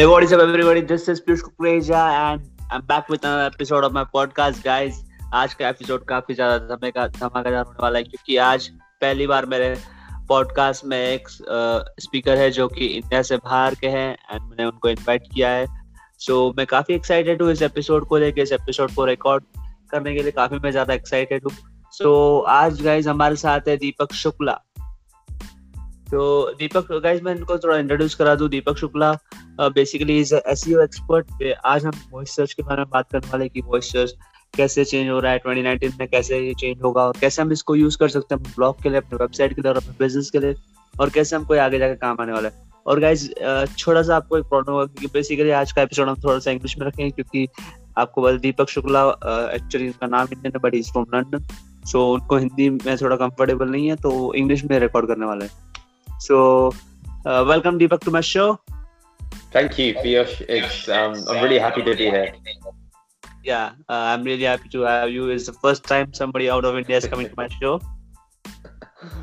Hey, what is up, everybody? This is Piyush Kukreja and I'm back with another episode of my podcast, guys. आज का episode काफ़ी ज़्यादा धमाका धमाकेदार होने वाला है क्योंकि आज पहली बार मेरे पॉडकास्ट में एक स्पीकर है जो कि इंडिया से बाहर के हैं एंड मैंने उनको इनवाइट किया है सो so, मैं काफ़ी एक्साइटेड हूँ इस एपिसोड को लेके इस एपिसोड को रिकॉर्ड करने के लिए काफ़ी मैं ज़्यादा एक्साइटेड हूँ सो so, आज गाइज़ हमारे साथ है दीपक शुक्ला तो दीपक गाइज़ मैं इनको थोड़ा इंट्रोड्यूस करा दूँ। Deepak Shukla basically is SEO expert आज हम वॉइस सर्च के बारे में बात करने वाले कि वॉइस सर्च कैसे चेंज हो रहा है 2019 में, कैसे ये चेंज होगा और कैसे हम इसको यूज़ कर सकते हैं ब्लॉग के लिए, अपने वेबसाइट के लिए और अपने बिज़नेस के लिए और कैसे हम कोई आगे जाकर काम आने वाला है। और गाइज़ छोटा सा आपको एक प्रॉब्लम होगा क्योंकि बेसिकली आज का एपिसोड हम थोड़ा सा इंग्लिश में रखेंगे क्योंकि आपको बस दीपक शुक्ला एक्चुअली उनका नाम इंडियन है but is from London so उनको हिंदी में थोड़ा कंफर्टेबल नहीं है तो इंग्लिश में रिकॉर्ड करने वाले हैं। So, uh, welcome Deepak to my show. Thank you, Piyush. It's um, I'm really happy to be here. Yeah, uh, I'm really happy to have you. It's the first time somebody out of India is coming to my show.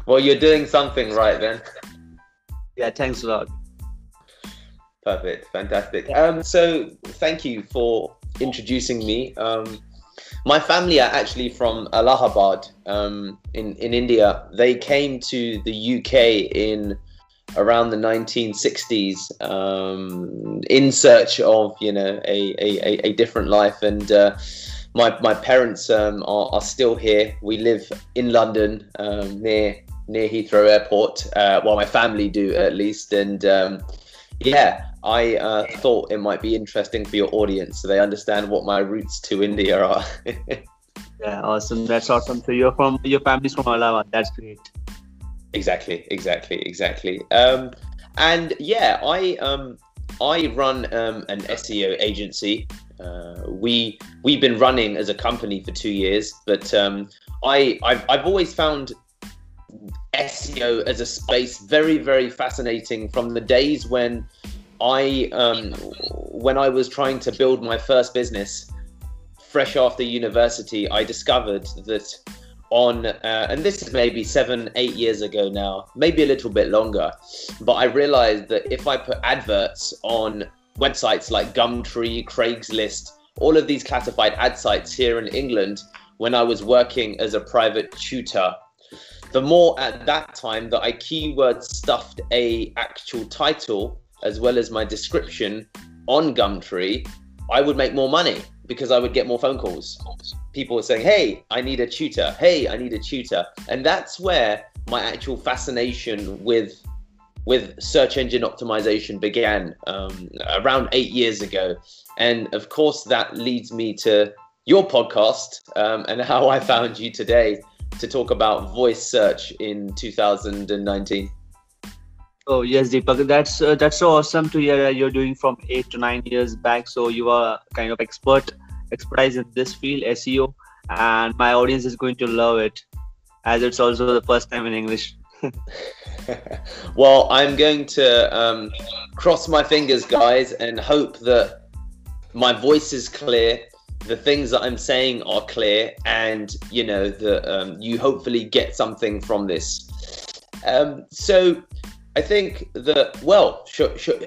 Well, you're doing something right then. Yeah, thanks a lot. Perfect, fantastic. Um, so thank you for introducing me. Um, my family are actually from Allahabad um, in in India. They came to the UK in around the 1960s um, in search of you know a, a, a different life. And uh, my, my parents um, are, are, still here. We live in london um, near near heathrow airport uh, well my family do at least. And um, yeah i uh, thought it might be interesting for your audience so they understand what my roots to india are. Yeah awesome. That's awesome. So you're from your family's from allahabad. That's great. Exactly, exactly, exactly. Um, and yeah, I um, I run um, an SEO agency. Uh, we we've been running as a company for two years, but um, I I've, I've always found SEO as a space very very fascinating from the days when I um, when I was trying to build my first business fresh after university. I discovered that on, uh, and this is maybe seven, eight years ago now, maybe a little bit longer. But I realized that if I put adverts on websites like Gumtree, Craigslist, all of these classified ad sites here in England, when I was working as a private tutor, the more at that time that I keyword stuffed a actual title as well as my description on Gumtree, I would make more money because I would get more phone calls. People were saying, Hey, I need a tutor. Hey, I need a tutor. And that's where my actual fascination with with search engine optimization began um, around eight years ago. And of course, that leads me to your podcast um, and how I found you today to talk about voice search in 2019. Oh yes, Deepak, that's uh, that's so awesome to hear. You're doing from eight to nine years back, so you are kind of expert, expertise in this field, SEO, and my audience is going to love it, as it's also the first time in English. well, I'm going to um, cross my fingers, guys, and hope that my voice is clear, the things that I'm saying are clear, and you know that um, you hopefully get something from this. Um, so I think that well, sh- sh-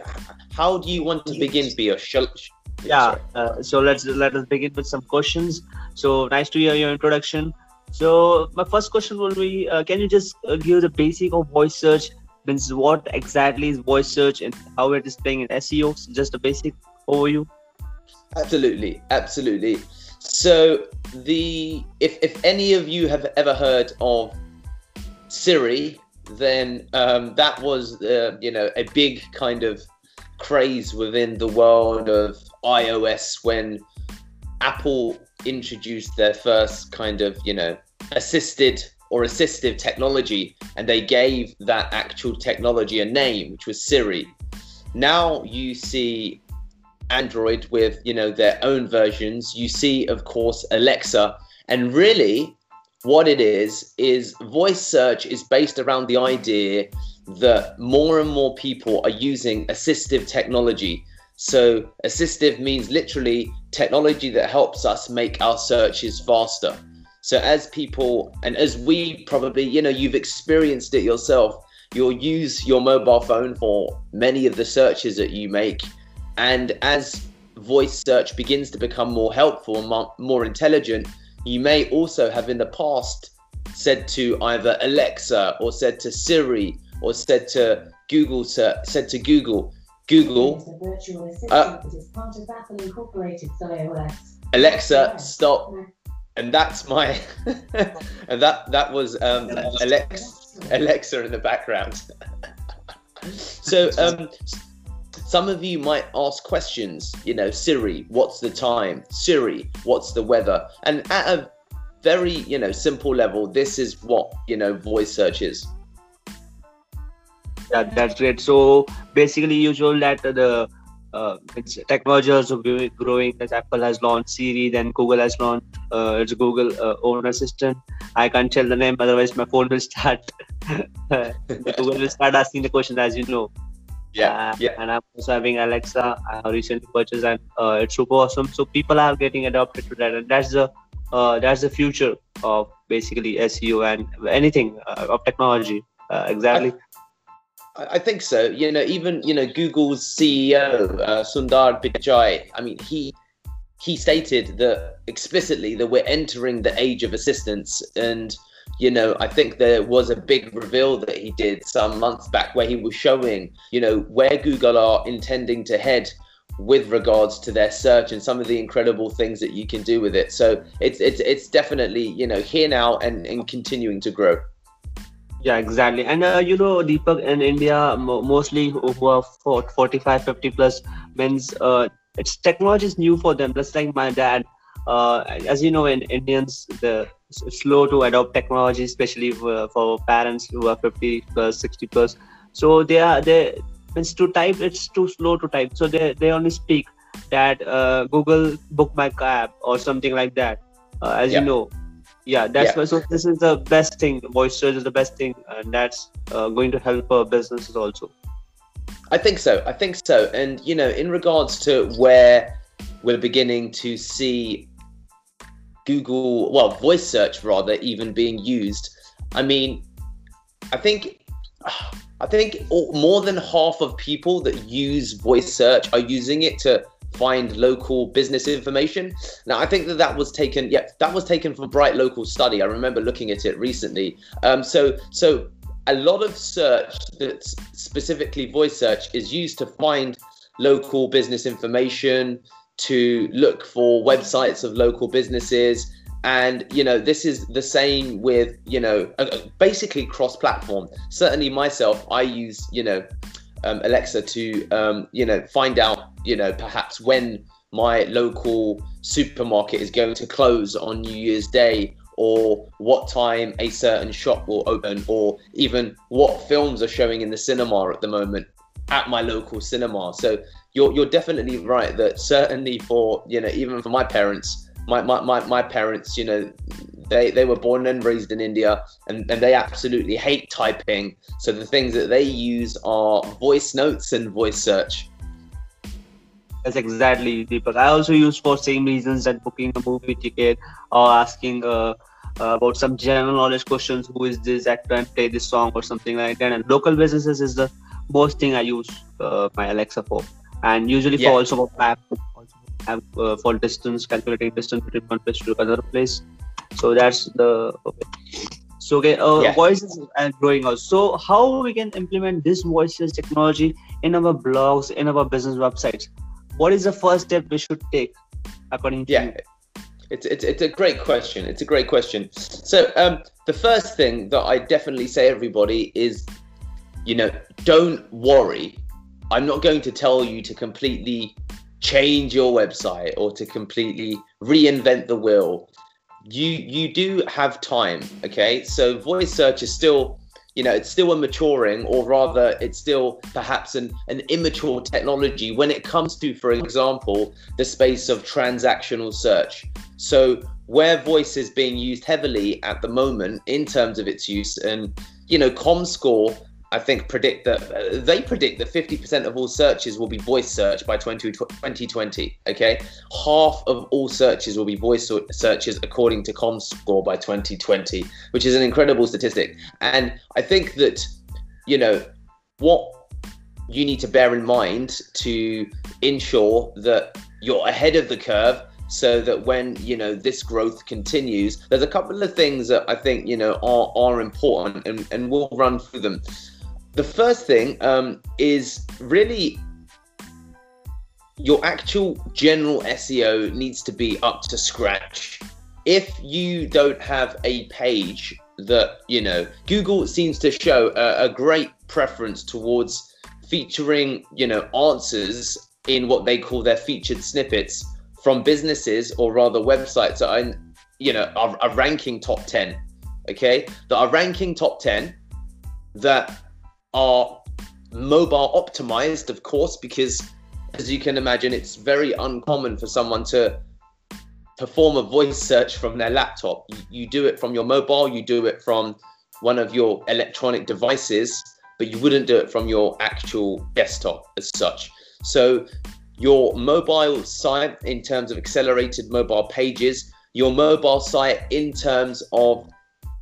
how do you want to begin, Pio? Sh- yeah, uh, so let's let us begin with some questions. So nice to hear your introduction. So my first question will be: uh, Can you just uh, give the basic of voice search? Means what exactly is voice search and how it is playing in SEO? So just a basic overview. Absolutely, absolutely. So the if if any of you have ever heard of Siri then um, that was uh, you know a big kind of craze within the world of iOS when Apple introduced their first kind of you know assisted or assistive technology and they gave that actual technology a name which was Siri. Now you see Android with you know their own versions. You see of course Alexa and really what it is is voice search is based around the idea that more and more people are using assistive technology. So assistive means literally technology that helps us make our searches faster. So as people and as we probably you know you've experienced it yourself you'll use your mobile phone for many of the searches that you make. And as voice search begins to become more helpful and more, more intelligent, you may also have in the past said to either Alexa or said to Siri or said to Google to, said to Google, Google, uh, Alexa, stop. And that's my, and that that was um, Alexa, Alexa in the background. so um, some of you might ask questions, you know, Siri, what's the time? Siri, what's the weather? And at a very, you know, simple level, this is what, you know, voice search is. Yeah, that's great. So basically, show that the uh, technology also growing as Apple has launched Siri, then Google has launched uh, its Google uh, own assistant. I can't tell the name, otherwise my phone will start. Google will start asking the questions, as you know. Yeah, uh, yeah. And I'm also having Alexa. I recently purchased, and uh, it's super awesome. So people are getting adopted to that, and that's the uh, that's the future of basically SEO and anything uh, of technology. Uh, exactly. I, I, think so. You know, even you know Google's CEO uh, Sundar Pichai. I mean, he he stated that explicitly that we're entering the age of assistance and you know, I think there was a big reveal that he did some months back where he was showing, you know, where Google are intending to head with regards to their search and some of the incredible things that you can do with it. So it's it's it's definitely you know here now and, and continuing to grow. Yeah, exactly. And uh, you know, Deepak in India, mostly who are 45, 50 plus means uh, it's technology is new for them. Just like my dad, uh, as you know, in Indians, the slow to adopt technology, especially for, for parents who are 50 plus, 60 plus. So they are they means to type it's too slow to type. So they they only speak that uh, Google book my cab or something like that. Uh, as you know, yeah, that's yeah. so. This is the best thing. Voice search is the best thing, and that's uh, going to help uh, businesses also. I think so. I think so. And you know, in regards to where we're beginning to see Google, well, voice search rather, even being used. I mean, I think, I think more than half of people that use voice search are using it to find local business information. Now, I think that that was taken, yeah, that was taken from BrightLocal Study. I remember looking at it recently. Um, so, so a lot of search that's specifically voice search is used to find local business information, to look for websites of local businesses. And you know this is the same with you know basically cross platform certainly myself i use you know um, alexa to um, you know find out you know perhaps when my local supermarket is going to close on new year's day or what time a certain shop will open or even what films are showing in the cinema at the moment at my local cinema. So you're you're definitely right that certainly for you know even for my parents, my my my, my parents, you know, they they were born and raised in India and, and they absolutely hate typing. So the things that they use are voice notes and voice search. That's exactly Deepak. I also use for same reasons that booking a movie ticket or asking uh, uh, about some general knowledge questions. Who is this actor and play this song or something like that. And local businesses is the most thing I use uh, my Alexa for and usually yeah. for also for map also have uh, for distance calculating distance between one place to another place so that's the okay so okay uh, yeah. voices are growing out so how we can implement this voices technology in our blogs in our business websites what is the first step we should take according to yeah you? It's, it's, it's a great question. It's a great question. So um, the first thing that I definitely say everybody is, you know, don't worry I'm not going to tell you to completely change your website or to completely reinvent the wheel. You you do have time, okay? So voice search is still, you know, it's still a maturing, or rather, it's still perhaps an, an immature technology when it comes to, for example, the space of transactional search. So where voice is being used heavily at the moment in terms of its use, and you know, ComScore I think predict that uh, they predict that 50% of all searches will be voice search by 20, 2020. Okay, half of all searches will be voice searches according to ComScore by 2020, which is an incredible statistic. And I think that you know what you need to bear in mind to ensure that you're ahead of the curve so that when you know this growth continues there's a couple of things that i think you know are, are important and, and we'll run through them the first thing um, is really your actual general seo needs to be up to scratch. If you don't have a page that you know google seems to show a, a great preference towards featuring you know answers in what they call their featured snippets from businesses or rather websites that are, you know, are, are ranking top 10, okay, that are ranking top 10 that are mobile optimized, of course, because as you can imagine, it's very uncommon for someone to perform a voice search from their laptop. You, do it from your mobile, you do it from one of your electronic devices, but you wouldn't do it from your actual desktop as such. So your mobile site in terms of accelerated mobile pages, your mobile site in terms of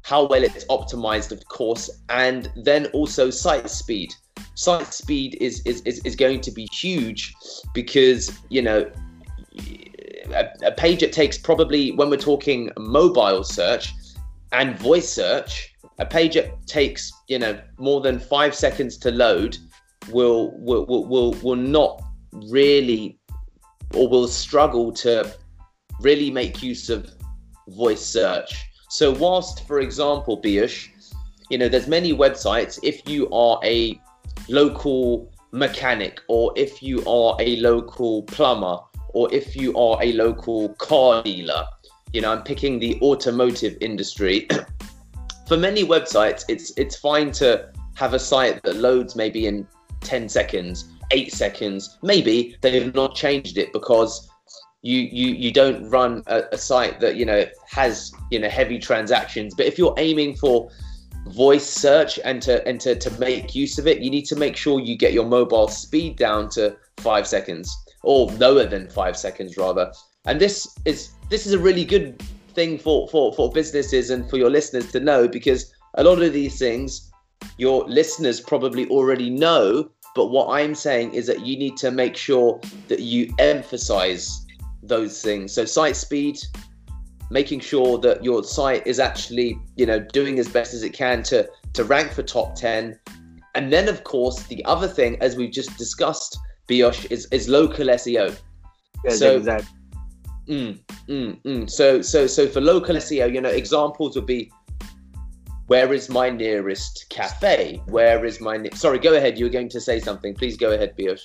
how well it's optimized, of course, and then also site speed. Site speed is, is, is, is going to be huge because, you know, a, a page that takes probably, when we're talking mobile search and voice search, a page that takes, you know, more than five seconds to load will, will, will, will, will not really or will struggle to really make use of voice search. So whilst, for example, Piyush, you know, there's many websites. If you are a local mechanic, or if you are a local plumber, or if you are a local car dealer, you know, I'm picking the automotive industry. For many websites, it's it's fine to have a site that loads maybe in 10 seconds eight seconds. Maybe they've not changed it because you you you don't run a, a, site that you know has you know heavy transactions. But if you're aiming for voice search and to and to, to make use of it, you need to make sure you get your mobile speed down to five seconds or lower than five seconds rather. And this is this is a really good thing for for for businesses and for your listeners to know because a lot of these things your listeners probably already know but what I'm saying is that you need to make sure that you emphasize those things. So site speed, making sure that your site is actually, you know, doing as best as it can to to rank for top 10. And then of course, the other thing as we've just discussed, Piyush, is is local SEO. Yes, so, exactly. Mm, mm, mm. So so so for local SEO, you know, examples would be where is my nearest cafe? Where is my ne- sorry? Go ahead. You were going to say something. Please go ahead, Piyush.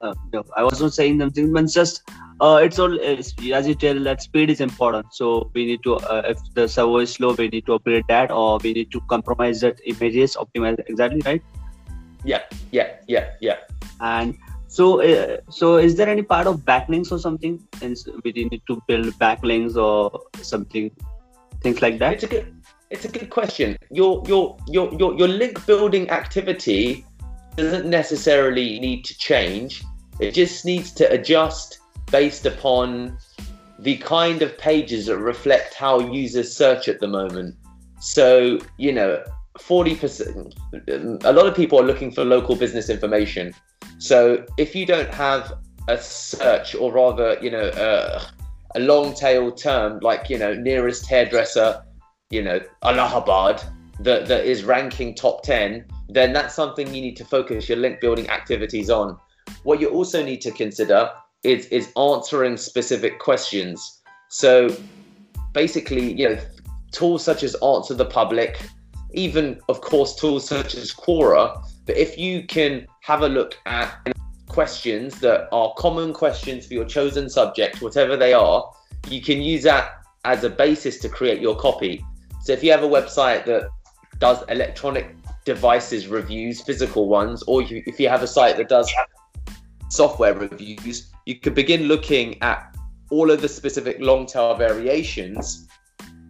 Uh, no, I was not saying something. But just uh, it's all it's, as you tell that speed is important. So we need to uh, if the server is slow, we need to upgrade that, or we need to compromise that images, optimize exactly right. Yeah, yeah, yeah, yeah. And so, uh, so is there any part of backlinks or something? And we need to build backlinks or something, things like that. It's a good it's a good question. Your your your your your link building activity doesn't necessarily need to change. It just needs to adjust based upon the kind of pages that reflect how users search at the moment. So, you know, 40%, a lot of people are looking for local business information. So, if you don't have a search, or rather, you know, uh, a long tail term like, you know, nearest hairdresser you know, Allahabad that, that is ranking top 10, then that's something you need to focus your link building activities on. What you also need to consider is, is answering specific questions. So basically, you know, tools such as Answer the Public, even of course tools such as Quora, but if you can have a look at questions that are common questions for your chosen subject, whatever they are, you can use that as a basis to create your copy. So if you have a website that does electronic devices reviews, physical ones, or you, if you have a site that does software reviews, you could begin looking at all of the specific long tail variations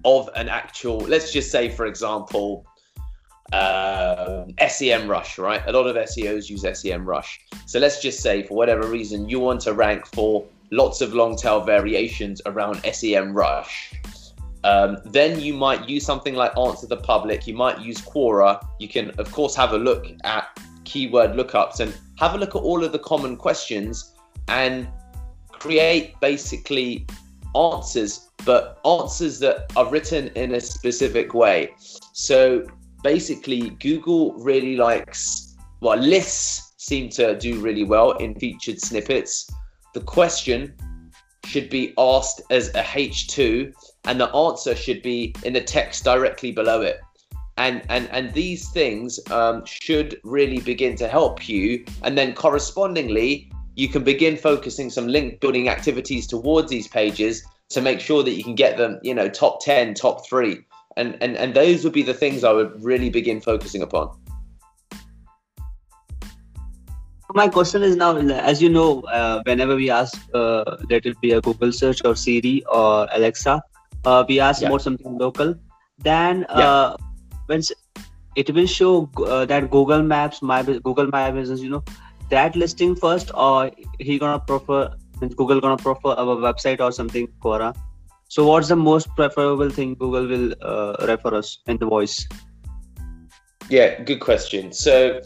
of an actual, let's just say, for example, uh, SEMrush, right? A lot of SEOs use SEMrush. So let's just say, for whatever reason, you want to rank for lots of long tail variations around SEMrush. Um, then you might use something like Answer the Public. You might use Quora. You can, of course, have a look at keyword lookups and have a look at all of the common questions and create basically answers, but answers that are written in a specific way. So basically, Google really likes, well, lists seem to do really well in featured snippets. The question should be asked as a H2 and the answer should be in the text directly below it. And, and, and these things um, should really begin to help you. And then correspondingly, you can begin focusing some link building activities towards these pages to make sure that you can get them, you know, top 10, top three. And, and, and those would be the things I would really begin focusing upon. My question is now, as you know, uh, whenever we ask, uh, let it be a Google search or Siri or Alexa, uh, we ask yeah. about something local. Then uh, yeah. when it will show uh, that Google Maps, my Google My Business, you know, that listing first, or he gonna prefer Google gonna prefer our website or something, Quora. So what's the most preferable thing Google will uh, refer us in the voice? Yeah, good question. So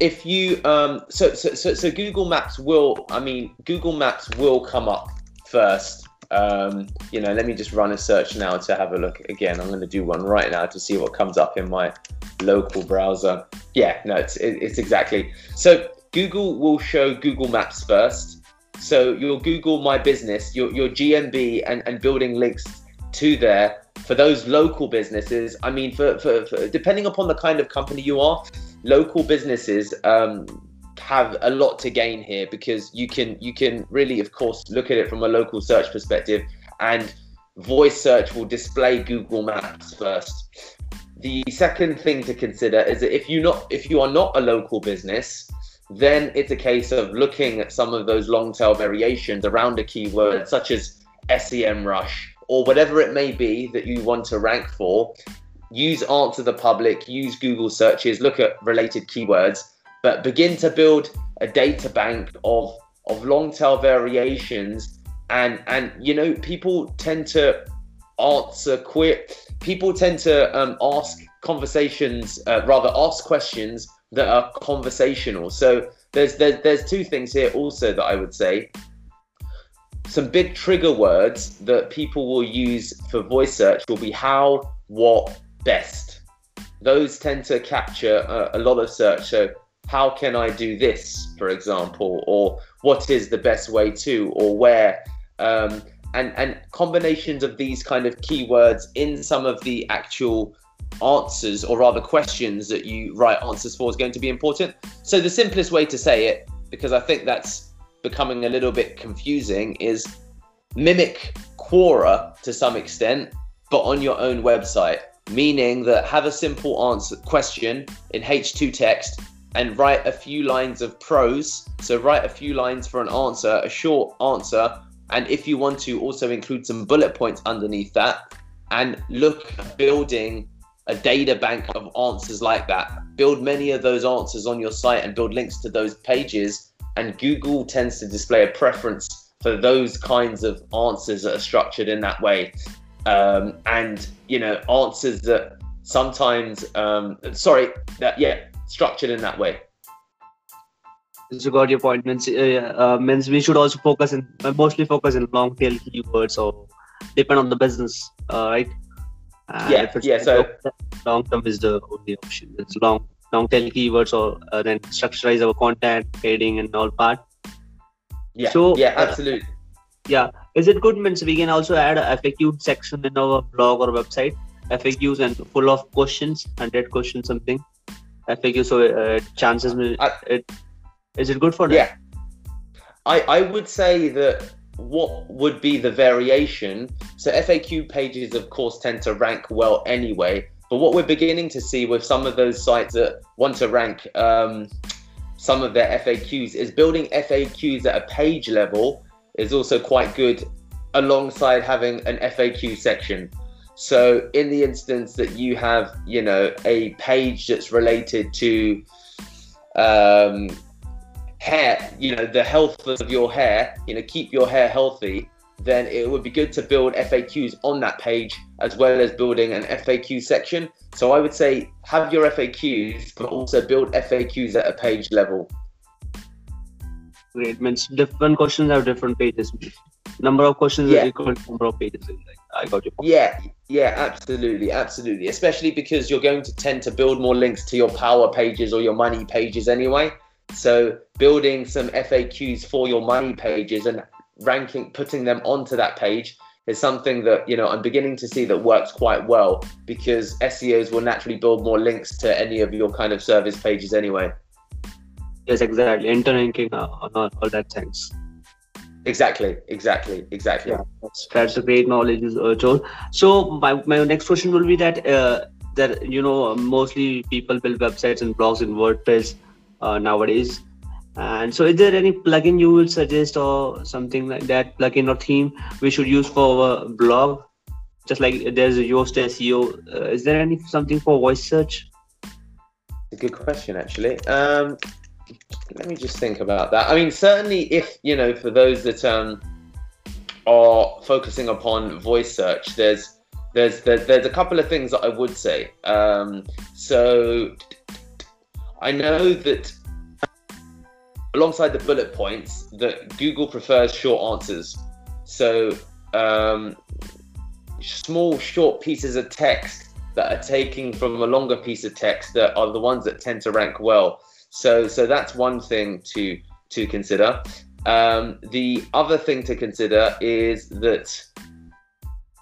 if you um so, so so so Google Maps will I mean Google Maps will come up first. Um, you know, let me just run a search now to have a look again. I'm going to do one right now to see what comes up in my local browser. Yeah, no, it's it, it's exactly so. Google will show Google Maps first. So your Google My Business, your your GMB, and and building links to there for those local businesses. I mean, for, for, for depending upon the kind of company you are, local businesses um, have a lot to gain here because you can you can really of course look at it from a local search perspective and voice search will display google maps first the second thing to consider is that if you not if you are not a local business then it's a case of looking at some of those long tail variations around a keyword such as SEMrush or whatever it may be that you want to rank for. Use answer the public, use Google searches, look at related keywords, but begin to build a data bank of of long tail variations. And and you know people tend to answer quick people tend to um, ask conversations uh, rather ask questions that are conversational so there's, there's there's two things here also that i would say some big trigger words that people will use for voice search will be how what best. Those tend to capture a, a lot of search. So, how can I do this, for example, or what is the best way to, or where, um, and and combinations of these kind of keywords in some of the actual answers, or rather questions that you write answers for, is going to be important. So, the simplest way to say it, because I think that's becoming a little bit confusing, is mimic Quora to some extent, but on your own website meaning that have a simple answer question in H2 text and write a few lines of prose. So write a few lines for an answer, a short answer, and if you want to also include some bullet points underneath that and look at building a data bank of answers like that. Build many of those answers on your site and build links to those pages. And Google tends to display a preference for those kinds of answers that are structured in that way um, and you know answers that sometimes um, sorry that yeah structured in that way so got your point means, uh, uh, means we should also focus in mostly focus in long tail keywords or depend on the business uh, right yeah yeah so long term is the only option. It's long long tail keywords or uh, then structurize our content heading and all part. Yeah so yeah uh, absolutely. yeah. Is it good means we can also add a faq section in our blog or website. Faqs and full of questions 100 questions something. Faq so uh, chances I, it, is it good for that? Yeah. I i would say that what would be the variation so faq pages of course tend to rank well anyway but what we're beginning to see with some of those sites that want to rank um, some of their faqs is building faqs at a page level is also quite good alongside having an FAQ section. So in the instance that you have, you know, a page that's related to um, hair, you know, the health of your hair, you know, keep your hair healthy, then it would be good to build FAQs on that page as well as building an FAQ section. So I would say have your FAQs, but also build FAQs at a page level. Great. Means different questions have different pages. Number of questions Yeah. is equal to number of pages. I got you. Yeah, yeah, absolutely, absolutely. Especially because you're going to tend to build more links to your power pages or your money pages anyway. So building some FAQs for your money pages and ranking, putting them onto that page is something that you know I'm beginning to see that works quite well because SEOs will naturally build more links to any of your kind of service pages anyway. Yes, exactly. Interlinking uh, on all, all that things. Exactly, exactly, exactly. Yeah, that's, that's a great knowledge, uh, Joel. So my, my next question will be that uh, that you know mostly people build websites and blogs in WordPress uh, nowadays. And so, is there any plugin you will suggest or something like that plugin or theme we should use for our blog? Just like there's a Yoast SEO. Uh, is there any something for voice search? A good question, actually. Um, let me just think about that. I mean, certainly, if you know, for those that um, are focusing upon voice search, there's there's there's, there's a couple of things that I would say. Um, so I know that alongside the bullet points, that Google prefers short answers. So um, small, short pieces of text that are taking from a longer piece of text that are the ones that tend to rank well. So, so that's one thing to to consider. Um, the other thing to consider is that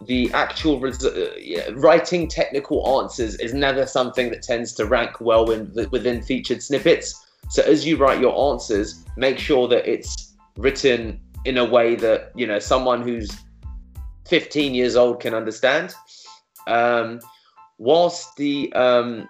the actual res- uh, yeah, writing technical answers is never something that tends to rank well in, within featured snippets. So as you write your answers, make sure that it's written in a way that you know someone who's 15 years old can understand. Um, whilst the um,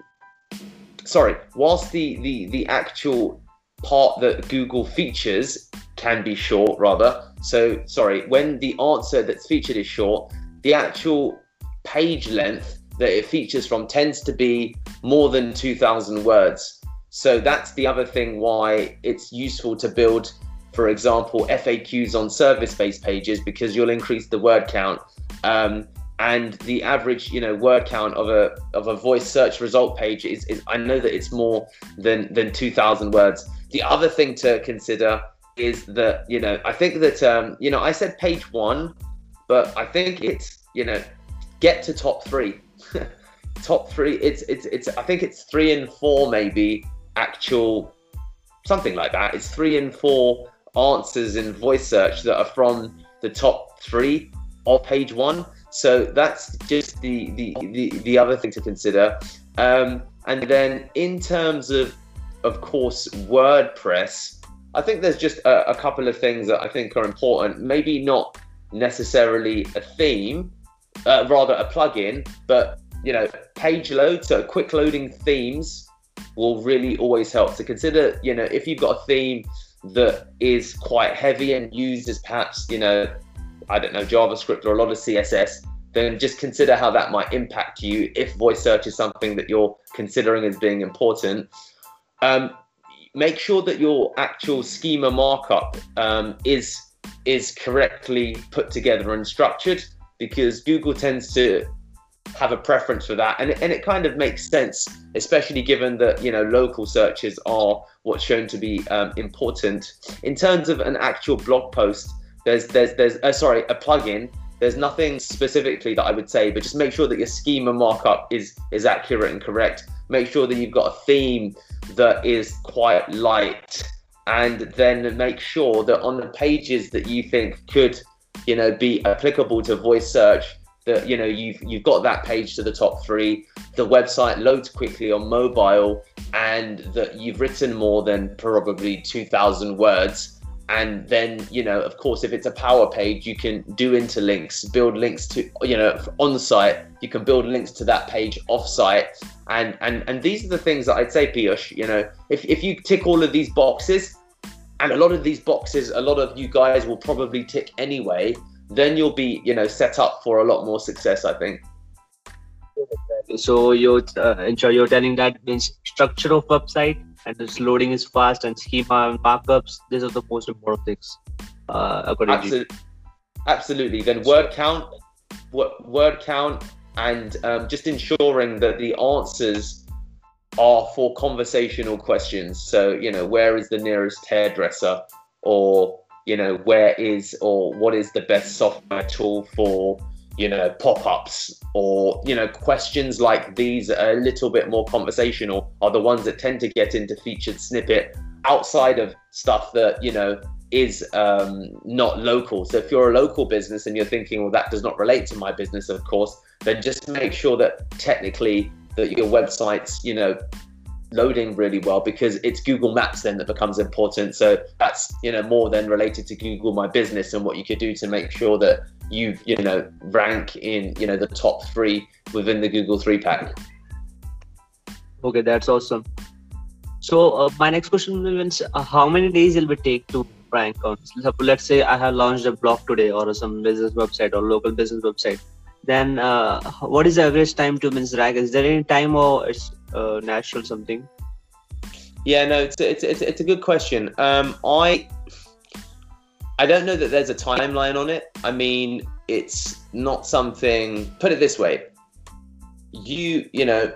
sorry, whilst the, the the actual part that Google features can be short, rather. So sorry, when the answer that's featured is short, the actual page length that it features from tends to be more than 2,000 words. So that's the other thing why it's useful to build, for example, FAQs on service-based pages because you'll increase the word count. Um, and the average, you know, word count of a of a voice search result page is, is I know that it's more than than 2,000 words. The other thing to consider is that you know I think that um, you know I said page one, but I think it's you know get to top three. top three. It's it's it's. I think it's three and four maybe actual something like that. It's three and four answers in voice search that are from the top three of page one. So that's just the the the, the other thing to consider. Um, and then in terms of of course WordPress, I think there's just a, a couple of things that I think are important. Maybe not necessarily a theme, uh, rather a plugin, but you know, page load, so quick loading themes will really always help. To consider, you know, if you've got a theme that is quite heavy and used as perhaps, you know, I don't know, JavaScript or a lot of CSS, then just consider how that might impact you if voice search is something that you're considering as being important. Um, make sure that your actual schema markup um, is is correctly put together and structured because Google tends to have a preference for that. And, and it kind of makes sense especially given that you know local searches are what's shown to be um, important. In terms of an actual blog post there's there's there's uh, sorry a plugin. There's nothing specifically that i would say but just make sure that your schema markup is is accurate and correct. Make sure that you've got a theme that is quite light. And then make sure that on the pages that you think could you know be applicable to voice search that you know you've you've got that page to the top three. The website loads quickly on mobile and that you've written more than probably 2000 words. And then you know of course if it's a power page you can do interlinks build links to you know on site. You can build links to that page off site. And and and these are the things that i'd say piyush you know if, if you tick all of these boxes and a lot of these boxes a lot of you guys will probably tick anyway then you'll be you know set up for a lot more success i think So you're uh, ensure you're telling that the structure of website and its loading is fast and schema and markups. These are the most important things. Uh, according absolutely absolutely then word count wo- word count and um, just ensuring that the answers are for conversational questions. So you know where is the nearest hairdresser? Or you know where is or what is the best software tool for you know pop-ups? Or you know questions like these are a little bit more conversational are the ones that tend to get into featured snippet outside of stuff that you know is um, not local. So if you're a local business and you're thinking, well, that does not relate to my business, of course, then just make sure that technically that your website's, you know, loading really well because it's Google Maps then that becomes important. So that's you know more than related to Google My Business and what you could do to make sure that you you know rank in you know the top three within the Google three pack. Okay, that's awesome. So uh, my next question is, uh, how many days will it take to rank on? Let's say I have launched a blog today or some business website or local business website. Then uh, what is the average time to means rank? Is there any time or it's uh, natural something? Yeah, no, it's it's it's, it's a good question. Um, I I don't know that there's a timeline on it. I mean, it's not something. Put it this way, you you know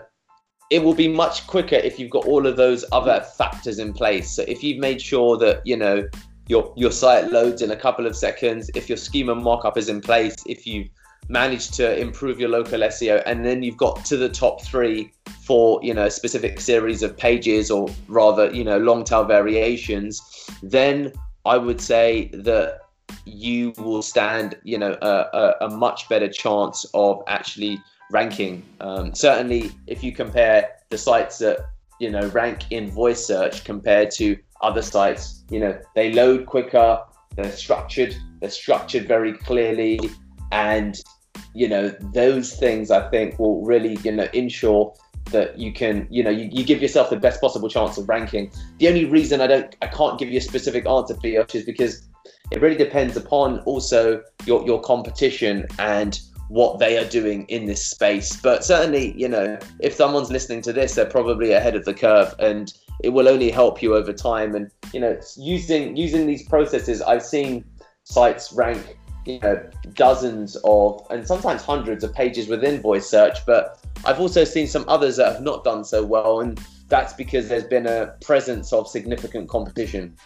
it will be much quicker if you've got all of those other factors in place. So if you've made sure that you know your your site loads in a couple of seconds, if your schema markup is in place, if you've managed to improve your local SEO, and then you've got to the top three for you know a specific series of pages or rather you know long tail variations, then I would say that you will stand you know a, a, a much better chance of actually ranking. Um, certainly, if you compare the sites that you know rank in voice search compared to other sites, you know they load quicker, they're structured, they're structured very clearly, and you know those things I think will really you know ensure that you can you know you, you give yourself the best possible chance of ranking. The only reason I don't I can't give you a specific answer for you is because it really depends upon also your your competition and what they are doing in this space. But certainly, you know, if someone's listening to this, they're probably ahead of the curve and it will only help you over time. And, you know, using using these processes, I've seen sites rank, you know, dozens of and sometimes hundreds of pages within voice search, but I've also seen some others that have not done so well and that's because there's been a presence of significant competition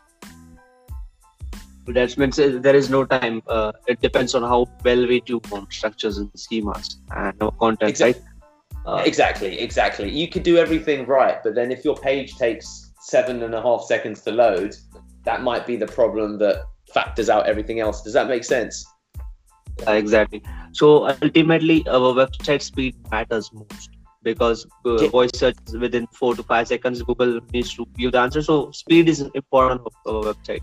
that means there is no time. Uh, it depends on how well we do on structures and schemas and our content, exactly. right? Uh, exactly, exactly. You could do everything right, but then if your page takes seven and a half seconds to load, that might be the problem that factors out everything else. Does that make sense? Uh, exactly. So ultimately, our website speed matters most because uh, voice search within four to five seconds. Google needs to give the answer. So speed is important of our website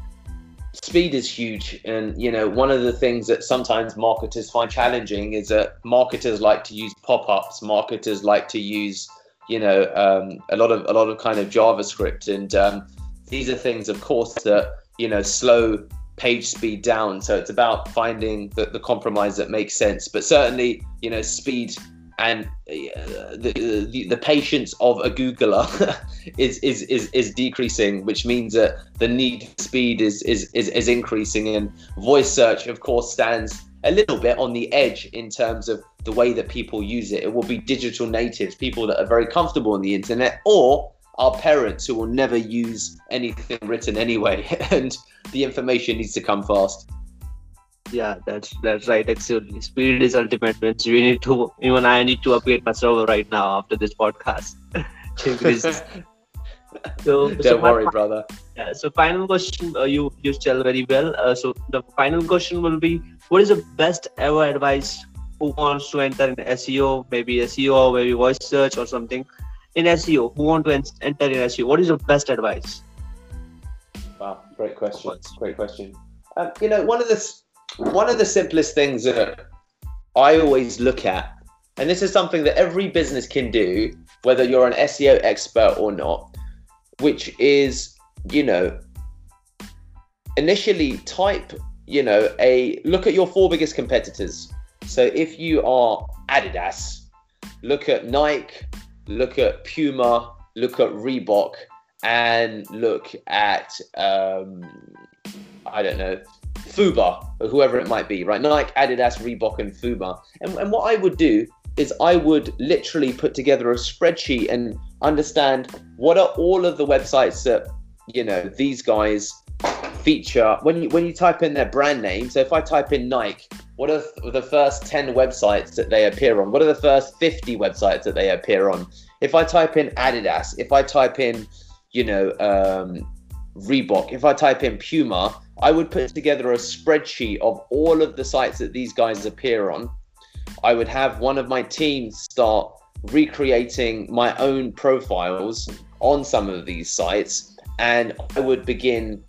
speed is huge and you know one of the things that sometimes marketers find challenging is that marketers like to use pop-ups marketers like to use you know um, a lot of a lot of kind of javascript and um, these are things of course that you know slow page speed down. So it's about finding the, the compromise that makes sense. But certainly you know speed and uh, the, the, the patience of a Googler is, is is is decreasing, which means that the need for speed is, is is is increasing, and voice search, of course, stands a little bit on the edge in terms of the way that people use it. It will be digital natives, people that are very comfortable on the internet, or our parents who will never use anything written anyway, and the information needs to come fast. Yeah that's that's right. Actually speed is ultimate means we need to even i need to upgrade my server right now after this podcast. So don't so worry my, brother. Yeah so final question uh, you you tell very well. Uh, so the final question will be what is the best ever advice who wants to enter in seo maybe seo or maybe voice search or something in seo who want to enter in seo what is your best advice? Wow great question great question. Um, you know one of the one of the simplest things that I always look at, and this is something that every business can do, whether you're an SEO expert or not, which is, you know, initially type, you know, a look at your four biggest competitors. So if you are Adidas, look at Nike, look at Puma, look at Reebok, and look at, um, I don't know, Fuba or whoever it might be, right? Nike, Adidas, Reebok, and Fuba. And, and what I would do is I would literally put together a spreadsheet and understand what are all of the websites that you know these guys feature when you when you type in their brand name. So if I type in Nike, what are the first ten websites that they appear on? What are the first fifty websites that they appear on? If I type in Adidas, if I type in, you know, um, Reebok, if I type in Puma, I would put together a spreadsheet of all of the sites that these guys appear on. I would have one of my teams start recreating my own profiles on some of these sites, and I would begin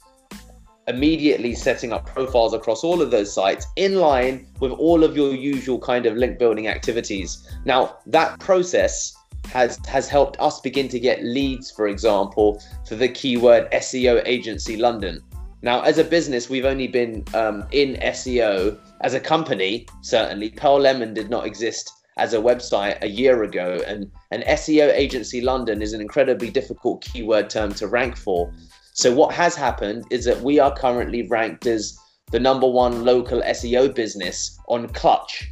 immediately setting up profiles across all of those sites in line with all of your usual kind of link building activities. Now, that process has has helped us begin to get leads, for example, for the keyword SEO agency London. Now, as a business, we've only been um, in SEO as a company. Certainly, Pearl Lemon did not exist as a website a year ago, and an SEO agency London is an incredibly difficult keyword term to rank for. So, what has happened is that we are currently ranked as the number one local SEO business on Clutch,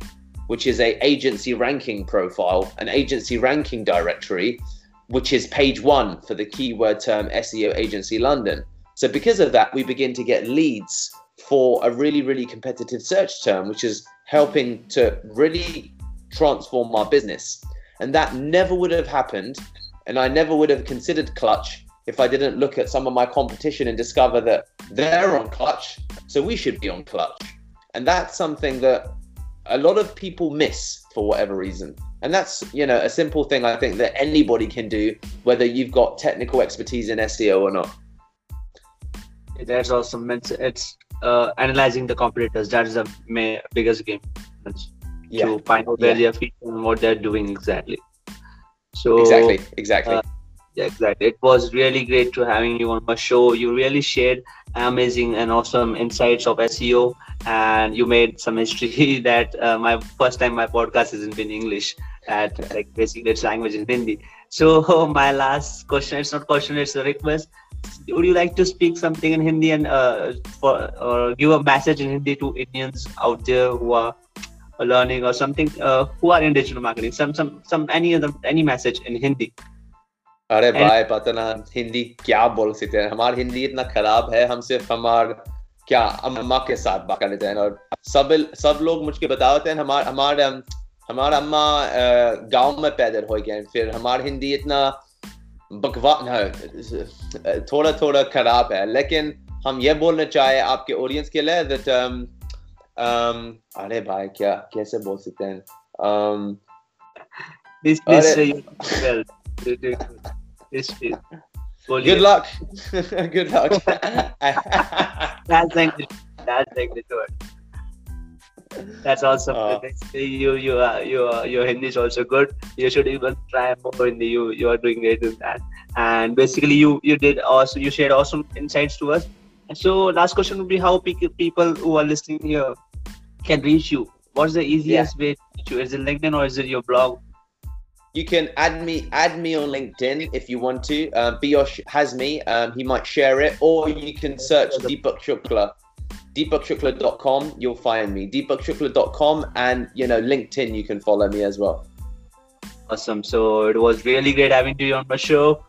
which is a agency ranking profile, an agency ranking directory, which is page one for the keyword term SEO agency London. So because of that, we begin to get leads for a really, really competitive search term, which is helping to really transform our business. And that never would have happened. And I never would have considered Clutch if I didn't look at some of my competition and discover that they're on Clutch. So we should be on Clutch. And that's something that a lot of people miss for whatever reason. And that's, you know, a simple thing I think that anybody can do, whether you've got technical expertise in SEO or not. That's awesome. It's, it's uh, analyzing the competitors. That is the biggest game. yeah. To find out where yeah. they're and what they're doing exactly. So exactly, exactly. Uh, yeah, exactly. It was really great to having you on my show. You really shared amazing and awesome insights of SEO, and you made some history that uh, my first time my podcast isn't in English. At like basically its language is Hindi. So my last question, it's not question, it's a request. Would you like to speak something in Hindi and uh, for or give a message in Hindi to Indians out there who are learning or something uh, who are in digital marketing? Some some some any other any message in Hindi? अरे भाई पता ना हिंदी क्या बोल सकते हैं? हमारी हिंदी इतना खराब है हम सिर्फ़ हमार क्या अम्मा के साथ बात कर लेते हैं। और सब सब लोग मुझे बताते हैं हमार हमारे हमारा अम्मा गाँव में पैदा हो गए फिर हमारी हिंदी इतना बकवास थोड़ा थोड़ा खराब है। लेकिन हम ये बोलना चाहे आपके ऑडियंस के लिए दैट um, um, अरे भाई क्या कैसे बोल सकते हैं? um, this, this, uh, well, history. Good luck. Good luck. that's English. That's English word. That's awesome. Uh, you you uh, you uh, your Hindi is also good. You should even try more Hindi. You you are doing great in that. And basically, you you did also you shared awesome insights to us. so last question would be how people who are listening here can reach you. What's the easiest yeah. way to reach you? Is it LinkedIn or is it your blog? You can add me add me on LinkedIn if you want to. Um, Piyush has me. Um, he might share it, or you can search Deepak Shukla. DeepakShukla.com, you'll find me. DeepakShukla.com, and you know LinkedIn, you can follow me as well. Awesome. So it was really great having you on my show.